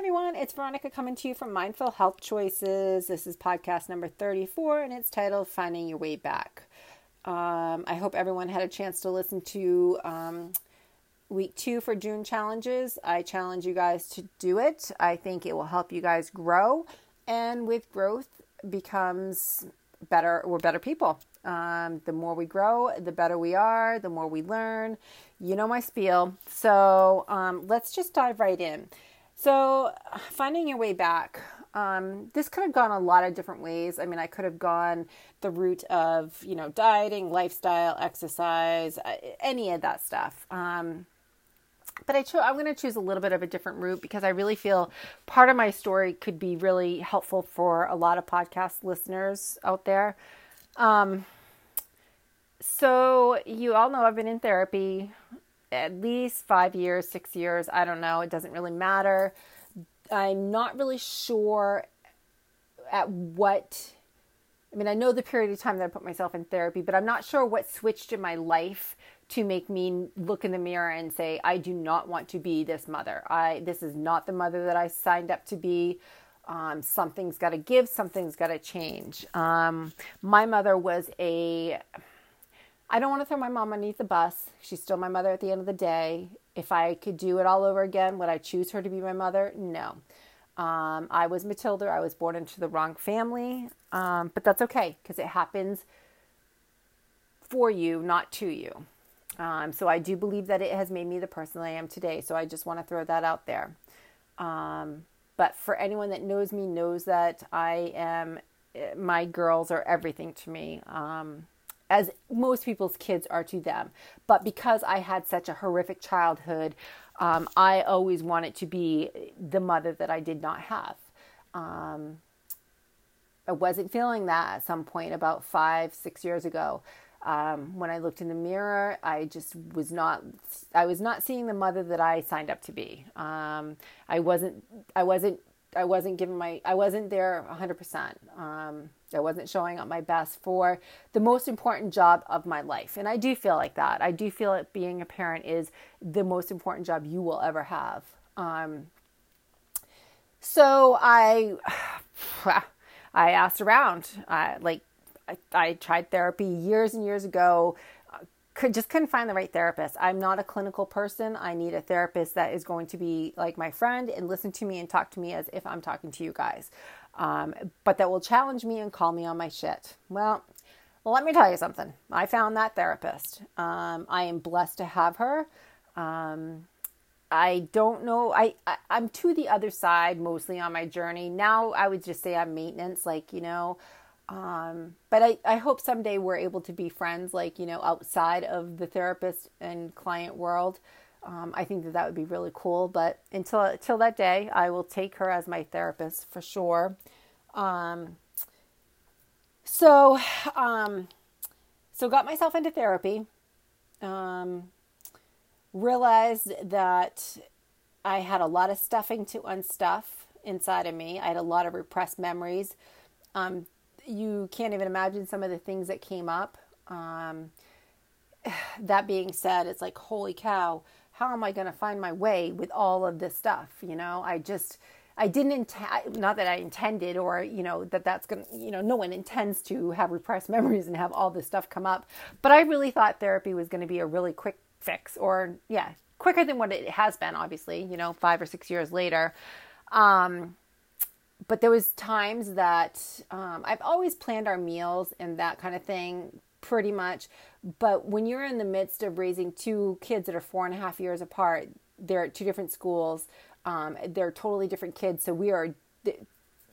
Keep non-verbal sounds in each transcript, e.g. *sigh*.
everyone, it's Veronica coming to you from Mindful Health Choices. This is podcast number 34 and it's titled Finding Your Way Back. Um, I hope everyone had a chance to listen to um, week two for June challenges. I challenge you guys to do it. I think it will help you guys grow, and with growth becomes better. We're better people. Um, the more we grow, the better we are. The more we learn. You know my spiel. So um, let's just dive right in. So, finding your way back. Um, this could have gone a lot of different ways. I mean, I could have gone the route of, you know, dieting, lifestyle, exercise, uh, any of that stuff. Um, but I cho- I'm going to choose a little bit of a different route because I really feel part of my story could be really helpful for a lot of podcast listeners out there. Um, so you all know I've been in therapy at least five years, six years. I don't know. It doesn't really matter. I'm not really sure at what. I mean, I know the period of time that I put myself in therapy, but I'm not sure what switched in my life to make me look in the mirror and say, I do not want to be this mother. I this is not the mother that I signed up to be. Um, something's got to give. Something's got to change. Um, my mother was a I don't want to throw my mom underneath the bus. She's still my mother at the end of the day. If I could do it all over again, would I choose her to be my mother? No. Um, I was Matilda. I was born into the wrong family, um, but that's okay because it happens for you, not to you. Um, so I do believe that it has made me the person I am today. So I just want to throw that out there. Um, but for anyone that knows me, knows that I am, eh, my girls are everything to me. Um, as most people's kids are to them. But because I had such a horrific childhood, um, I always wanted to be the mother that I did not have. Um, I wasn't feeling that at some point about five, six years ago. Um, when I looked in the mirror, I just was not. I was not seeing the mother that I signed up to be. Um, I wasn't. I wasn't I wasn't giving my I wasn't there 100%. Um, I wasn't showing up my best for the most important job of my life. And I do feel like that. I do feel that being a parent is the most important job you will ever have. Um, so I *sighs* I asked around. I, like I, I tried therapy years and years ago could just couldn't find the right therapist. I'm not a clinical person. I need a therapist that is going to be like my friend and listen to me and talk to me as if I'm talking to you guys. Um, but that will challenge me and call me on my shit. Well, let me tell you something. I found that therapist. Um, I am blessed to have her. Um, I don't know. I, I I'm to the other side mostly on my journey now. I would just say I'm maintenance. Like you know, um, but I, I hope someday we're able to be friends, like, you know, outside of the therapist and client world. Um, I think that that would be really cool. But until, until that day, I will take her as my therapist for sure. Um, so, um, so got myself into therapy. Um, realized that I had a lot of stuffing to unstuff inside of me. I had a lot of repressed memories. Um, you can't even imagine some of the things that came up. Um, *sighs* that being said, it's like, holy cow, how am I going to find my way with all of this stuff? You know, I just, I didn't intend, not that I intended or, you know, that that's going to, you know, no one intends to have repressed *laughs* memories and have all this stuff come up. But I really thought therapy was going to be a really quick fix or, yeah, quicker than what it has been, obviously, you know, five or six years later. Um, but there was times that um, I've always planned our meals and that kind of thing pretty much. But when you're in the midst of raising two kids that are four and a half years apart, they're at two different schools. Um, they're totally different kids. So we are,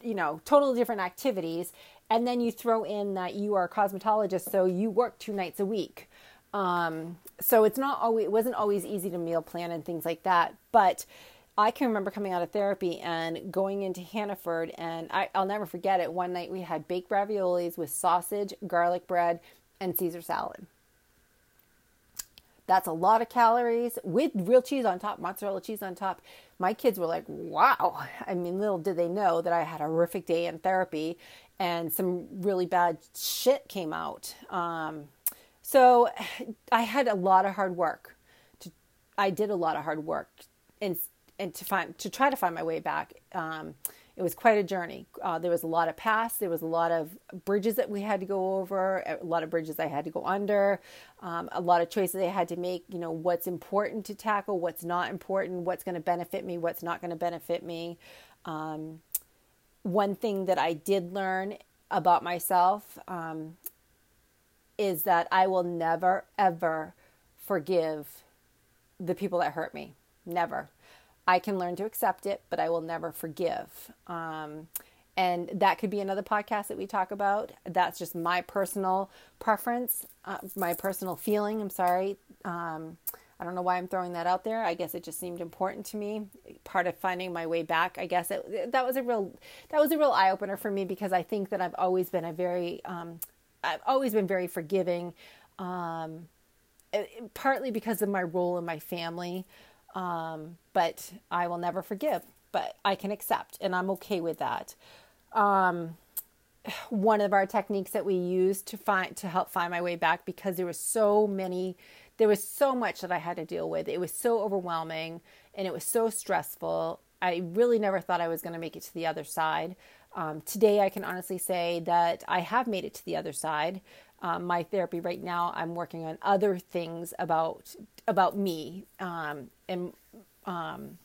you know, totally different activities. And then you throw in that you are a cosmetologist, so you work two nights a week. Um, so it's not always, it wasn't always easy to meal plan and things like that. But I can remember coming out of therapy and going into Hannaford, and I, will never forget it. One night we had baked raviolis with sausage, garlic bread, and Caesar salad. That's a lot of calories with real cheese on top, mozzarella cheese on top. My kids were like, wow. I mean, little did they know that I had a horrific day in therapy and some really bad shit came out. Um, so I had a lot of hard work. To, I did a lot of hard work and and to find to try to find my way back. Um, it was quite a journey. Uh, there was a lot of paths, There was a lot of bridges that we had to go over. A lot of bridges I had to go under. Um, a lot of choices I had to make. You know, what's important to tackle, what's not important, what's going to benefit me, what's not going to benefit me. Um, one thing that I did learn about myself um, is that I will never ever forgive the people that hurt me. Never. I can learn to accept it, but I will never forgive. Um, and that could be another podcast that we talk about. That's just my personal preference, uh, my personal feeling. I'm sorry. Um, I don't know why I'm throwing that out there. I guess it just seemed important to me. Part of finding my way back. I guess it, that was a real that was a real eye opener for me because I think that I've always been a very um, I've always been very forgiving. Um, partly because of my role in my family. Um, but I will never forgive, but I can accept, and I'm okay with that. Um, one of our techniques that we used to find to help find my way back because there was so many there was so much that I had to deal with. It was so overwhelming and it was so stressful. I really never thought I was going to make it to the other side. Um, today, I can honestly say that I have made it to the other side. Um, my therapy right now, I'm working on other things about about me um, and um,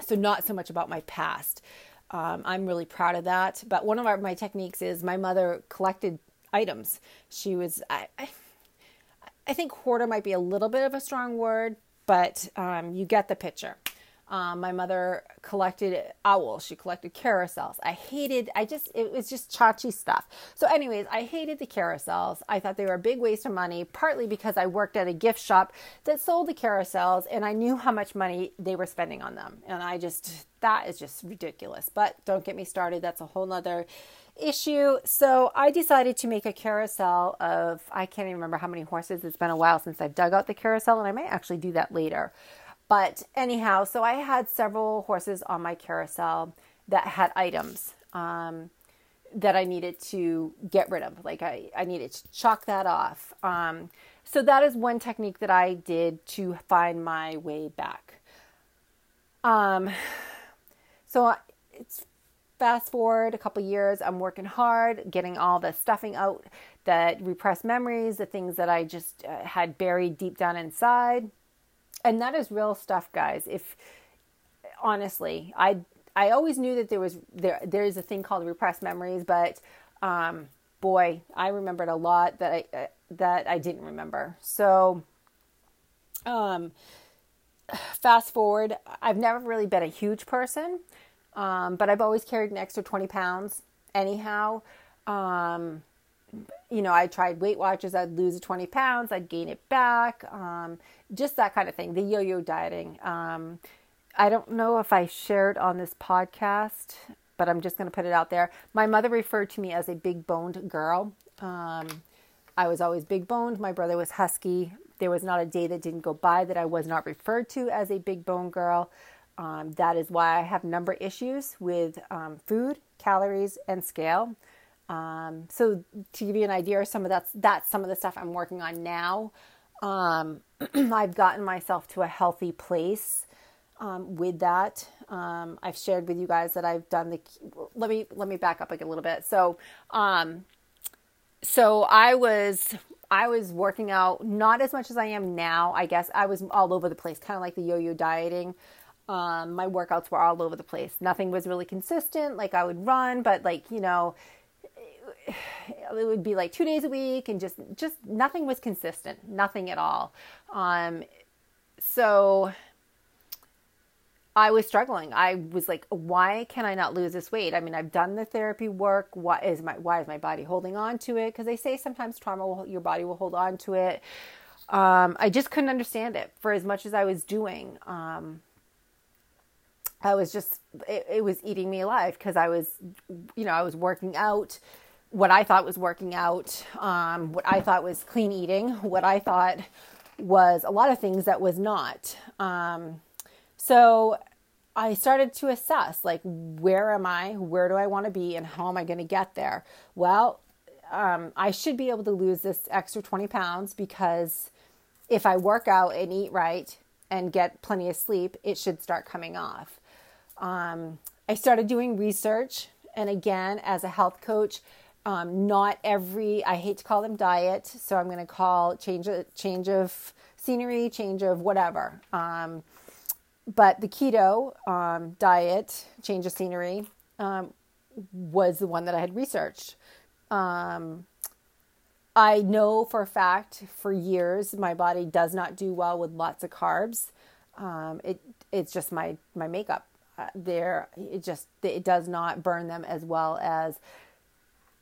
so not so much about my past. Um, I'm really proud of that. But one of our, my techniques is my mother collected items. She was, I, I, I think hoarder might be a little bit of a strong word, but um, you get the picture. Um, my mother collected owls. She collected carousels. I hated, I just, it was just chachi stuff. So, anyways, I hated the carousels. I thought they were a big waste of money, partly because I worked at a gift shop that sold the carousels and I knew how much money they were spending on them. And I just, that is just ridiculous. But don't get me started. That's a whole nother issue. So I decided to make a carousel of, I can't even remember how many horses. It's been a while since I've dug out the carousel, and I might actually do that later. But anyhow, so I had several horses on my carousel that had items um, that I needed to get rid of. Like I, I needed to chalk that off. Um, so that is one technique that I did to find my way back. Um, so it's fast forward a couple years. I'm working hard, getting all the stuffing out, that repressed memories, the things that I just uh, had buried deep down inside and that is real stuff, guys. If honestly, I I always knew that there was there there is a thing called repressed memories, but um, boy, I remembered a lot that I uh, that I didn't remember. So, um, fast forward, I've never really been a huge person, um, but I've always carried an extra twenty pounds anyhow. Um, you know, I tried Weight Watchers. I'd lose 20 pounds, I'd gain it back. Um, just that kind of thing. The yo-yo dieting. Um, I don't know if I shared on this podcast, but I'm just going to put it out there. My mother referred to me as a big boned girl. Um, I was always big boned. My brother was husky. There was not a day that didn't go by that I was not referred to as a big bone girl. Um, that is why I have number issues with um, food, calories, and scale. Um, so to give you an idea, some of that's that's some of the stuff I'm working on now. Um, *clears throat* I've gotten myself to a healthy place um, with that. Um, I've shared with you guys that I've done the. Let me let me back up like a little bit. So, um, so I was I was working out not as much as I am now. I guess I was all over the place, kind of like the yo-yo dieting. Um, my workouts were all over the place. Nothing was really consistent. Like I would run, but like you know, it would be like two days a week and just just nothing was consistent nothing at all. Um, so i was struggling. I was like why can i not lose this weight? I mean i've done the therapy work. Why is my why is my body holding on to it? Because they say sometimes trauma will your body will hold on to it. Um, i just couldn't understand it for as much as i was doing. Um, I was just, it, it was eating me alive because I was, you know, I was working out what I thought was working out, um, what I thought was clean eating, what I thought was a lot of things that was not. Um, so I started to assess like, where am I? Where do I want to be? And how am I going to get there? Well, um, I should be able to lose this extra 20 pounds because if I work out and eat right and get plenty of sleep, it should start coming off. Um, I started doing research, and again, as a health coach, um, not every I hate to call them diet, so I'm going to call change of change of scenery, change of whatever. Um, but the keto um, diet, change of scenery, um, was the one that I had researched. Um, I know for a fact for years my body does not do well with lots of carbs. Um, it it's just my my makeup. Uh, there it just it does not burn them as well as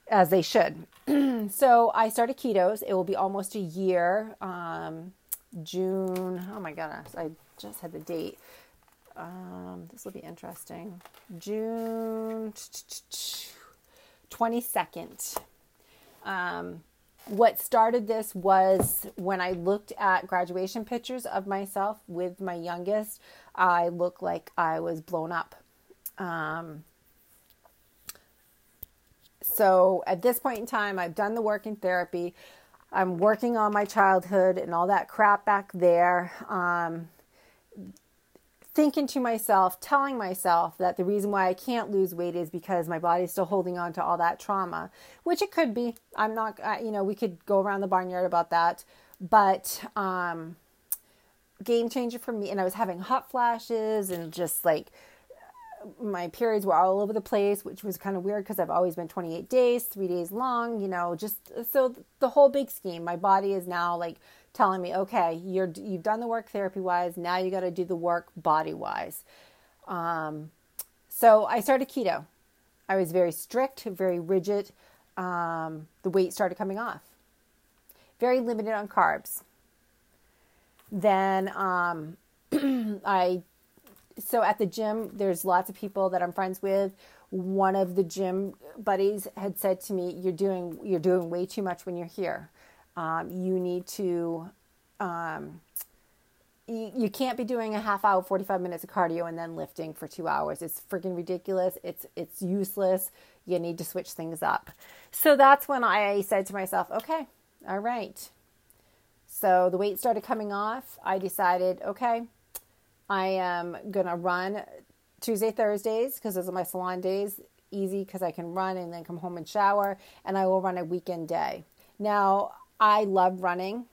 as they should. *clears throat* so I started ketos. It will be almost a year. Um, June. Oh my goodness, I just had the date. Um, this will be interesting. June twenty second. Um, what started this was when I looked at graduation pictures of myself with my youngest. I looked like I was blown up. Um, so at this point in time, I've done the work in therapy. I'm working on my childhood and all that crap back there. Um, thinking to myself, telling myself that the reason why I can't lose weight is because my body's still holding on to all that trauma, which it could be. I'm not, you know, we could go around the barnyard about that, but um, game changer for me. And I was having hot flashes and just like my periods were all over the place, which was kind of weird because I've always been 28 days, three days long, you know, just so the whole big scheme. My body is now like telling me, okay, you're you've done the work therapy wise. Now you got to do the work body wise. Um, so I started keto. I was very strict, very rigid. Um, the weight started coming off. Very limited on carbs. Then um, *clears throat* I, so at the gym, there's lots of people that I'm friends with. One of the gym buddies had said to me, "You're doing you're doing way too much when you're here." Um, you need to, um, you, you can't be doing a half hour, 45 minutes of cardio and then lifting for two hours. It's freaking ridiculous. It's, it's useless. You need to switch things up. So that's when I said to myself, okay, all right. So the weight started coming off. I decided, okay, I am going to run Tuesday, Thursdays because those are my salon days. Easy because I can run and then come home and shower, and I will run a weekend day. Now, I love running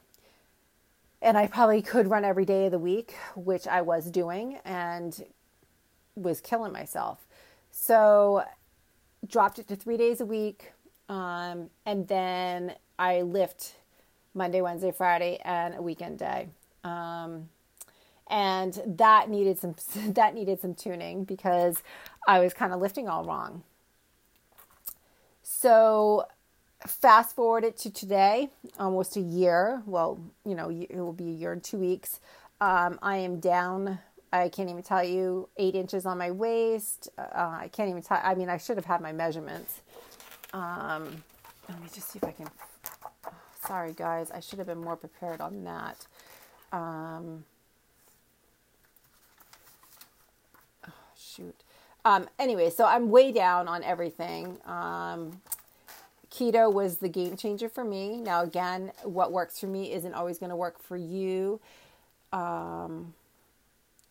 and I probably could run every day of the week, which I was doing and was killing myself. So dropped it to three days a week. Um, and then I lift Monday, Wednesday, Friday, and a weekend day. Um, and that needed some *laughs* that needed some tuning because I was kind of lifting all wrong. So fast forward it to today, almost a year. Well, you know, it will be a year and two weeks. Um, I am down. I can't even tell you eight inches on my waist. Uh, I can't even tell. I mean, I should have had my measurements. Um, let me just see if I can. Oh, sorry, guys. I should have been more prepared on that. Um, shoot. Um, anyway, so I'm way down on everything. Um, keto was the game changer for me. Now, again, what works for me isn't always going to work for you. Um,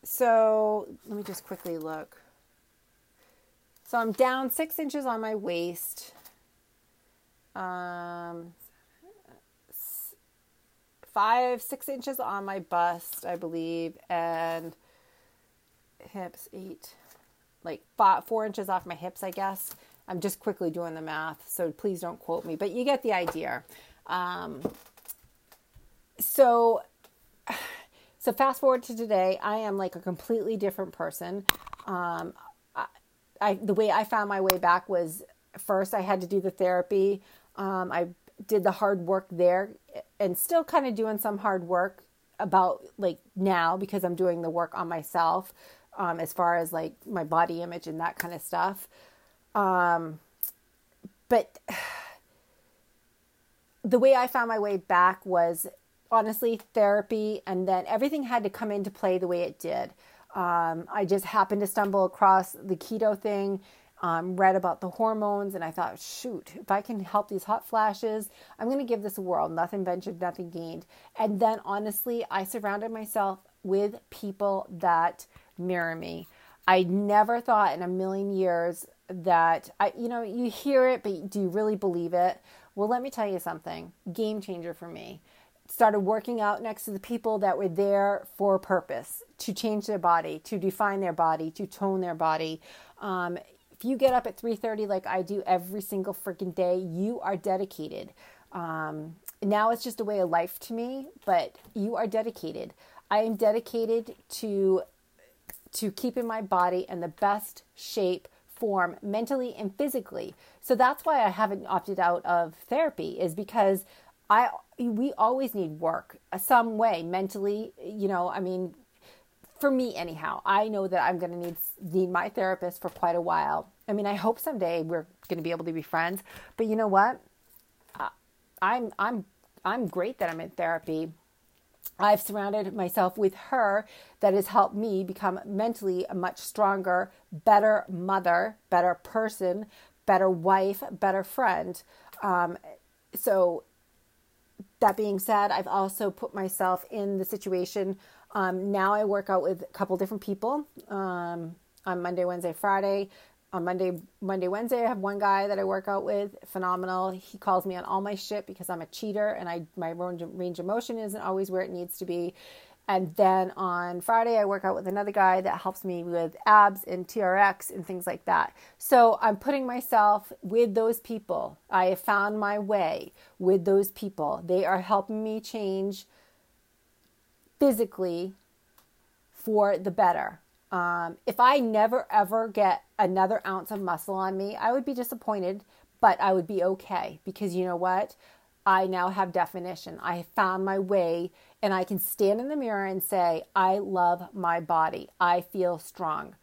so let me just quickly look. So I'm down six inches on my waist. Um, five, six inches on my bust, I believe, and hips eight, like five, four inches off my hips, I guess. I'm just quickly doing the math, so please don't quote me, but you get the idea. Um, so, so fast forward to today, I am like a completely different person. Um, I, I, the way I found my way back was first I had to do the therapy. Um, I did the hard work there, and still kind of doing some hard work about like now because I'm doing the work on myself um, as far as like my body image and that kind of stuff. Um, but *sighs* the way I found my way back was honestly therapy, and then everything had to come into play the way it did. Um, I just happened to stumble across the keto thing, um, read about the hormones, and I thought, shoot, if I can help these hot flashes, I'm going to give this a whirl. Nothing ventured, nothing gained. And then honestly, I surrounded myself with people that mirror me. I never thought in a million years that I, you know, you hear it, but do you really believe it? Well, let me tell you something game changer for me. Started working out next to the people that were there for a purpose to change their body, to define their body, to tone their body. Um, if you get up at 3:30 like I do every single freaking day, you are dedicated. Um, now it's just a way of life to me, but you are dedicated. I am dedicated to to keeping my body in the best shape form mentally and physically. So that's why I haven't opted out of therapy is because I we always need work uh, some way mentally, you know, I mean for me anyhow. I know that I'm going to need need my therapist for quite a while. I mean, I hope someday we're going to be able to be friends, but you know what? I'm I'm I'm great that I'm in therapy I've surrounded myself with her that has helped me become mentally a much stronger, better mother, better person, better wife, better friend. Um, so, that being said, I've also put myself in the situation. Um, now I work out with a couple different people um, on Monday, Wednesday, Friday on Monday, Monday, Wednesday, I have one guy that I work out with, phenomenal. He calls me on all my shit because I'm a cheater and I my range of motion isn't always where it needs to be. And then on Friday, I work out with another guy that helps me with abs and TRX and things like that. So I'm putting myself with those people. I have found my way with those people. They are helping me change physically for the better. Um, if I never ever get another ounce of muscle on me, I would be disappointed, but I would be okay because you know what? I now have definition. I found my way and I can stand in the mirror and say, I love my body. I feel strong.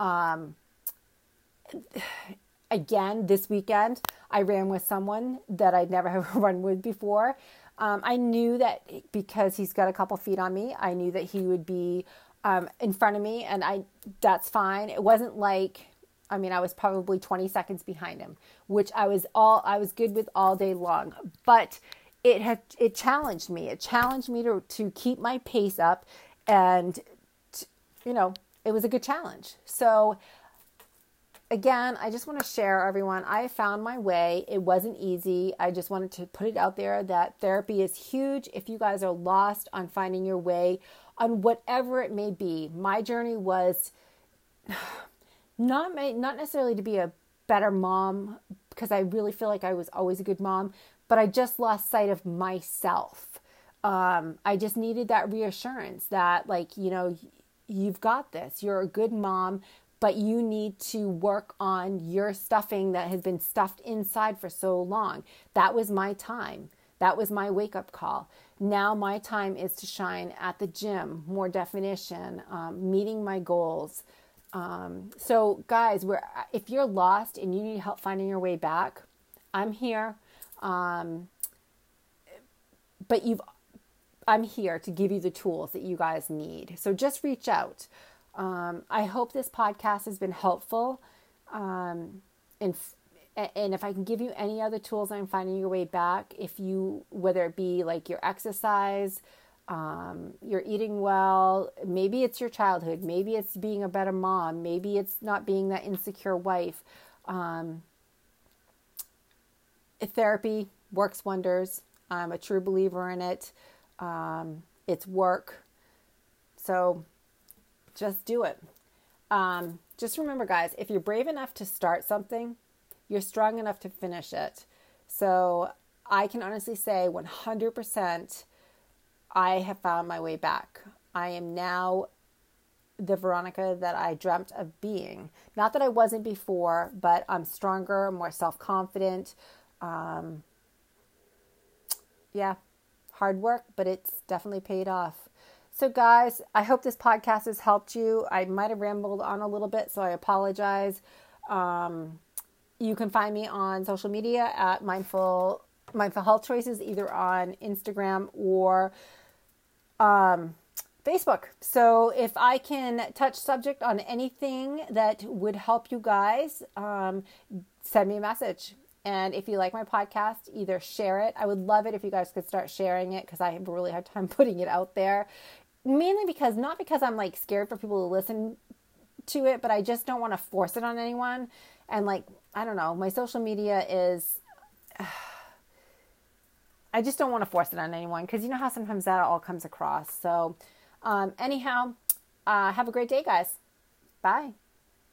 Um, again, this weekend, I ran with someone that I'd never *laughs* have run with before. Um, I knew that because he's got a couple feet on me, I knew that he would be um, in front of me, and I that's fine. It wasn't like I mean I was probably 20 seconds behind him, which I was all I was good with all day long. But it had it challenged me. It challenged me to to keep my pace up, and you know it was a good challenge. So again, I just want to share everyone. I found my way. It wasn't easy. I just wanted to put it out there that therapy is huge. If you guys are lost on finding your way, on whatever it may be. My journey was *sighs* not not necessarily to be a better mom because I really feel like I was always a good mom, but I just lost sight of myself. Um, I just needed that reassurance that like you know you've got this. You're a good mom, but you need to work on your stuffing that has been stuffed inside for so long. That was my time. That was my wake up call. Now my time is to shine at the gym, more definition, um, meeting my goals. Um, so, guys, we're, if you're lost and you need help finding your way back, I'm here. Um, but you've, I'm here to give you the tools that you guys need. So just reach out. Um, I hope this podcast has been helpful. Um, and and if I can give you any other tools on finding your way back, if you, whether it be like your exercise, um, you're eating well, maybe it's your childhood, maybe it's being a better mom, maybe it's not being that insecure wife. Um, therapy works wonders. I'm a true believer in it. Um, it's work. So just do it. Um, just remember, guys, if you're brave enough to start something, you're strong enough to finish it. So I can honestly say 100% I have found my way back. I am now the Veronica that I dreamt of being. Not that I wasn't before, but I'm stronger, more self confident. Um, yeah, hard work, but it's definitely paid off. So, guys, I hope this podcast has helped you. I might have rambled on a little bit, so I apologize. Um, you can find me on social media at mindful mindful health choices either on instagram or um, facebook. So if i can touch subject on anything that would help you guys um, send me a message. And if you like my podcast either share it. I would love it if you guys could start sharing it because i have really hard time *laughs* putting it out there. Mainly because not because I'm like scared for people to listen to it, but I just don't want to force it on anyone. And like, I don't know, my social media is. *sighs* I just don't want to force it on anyone because you know how sometimes that all comes across. So, um, anyhow, uh, have a great day, guys. Bye.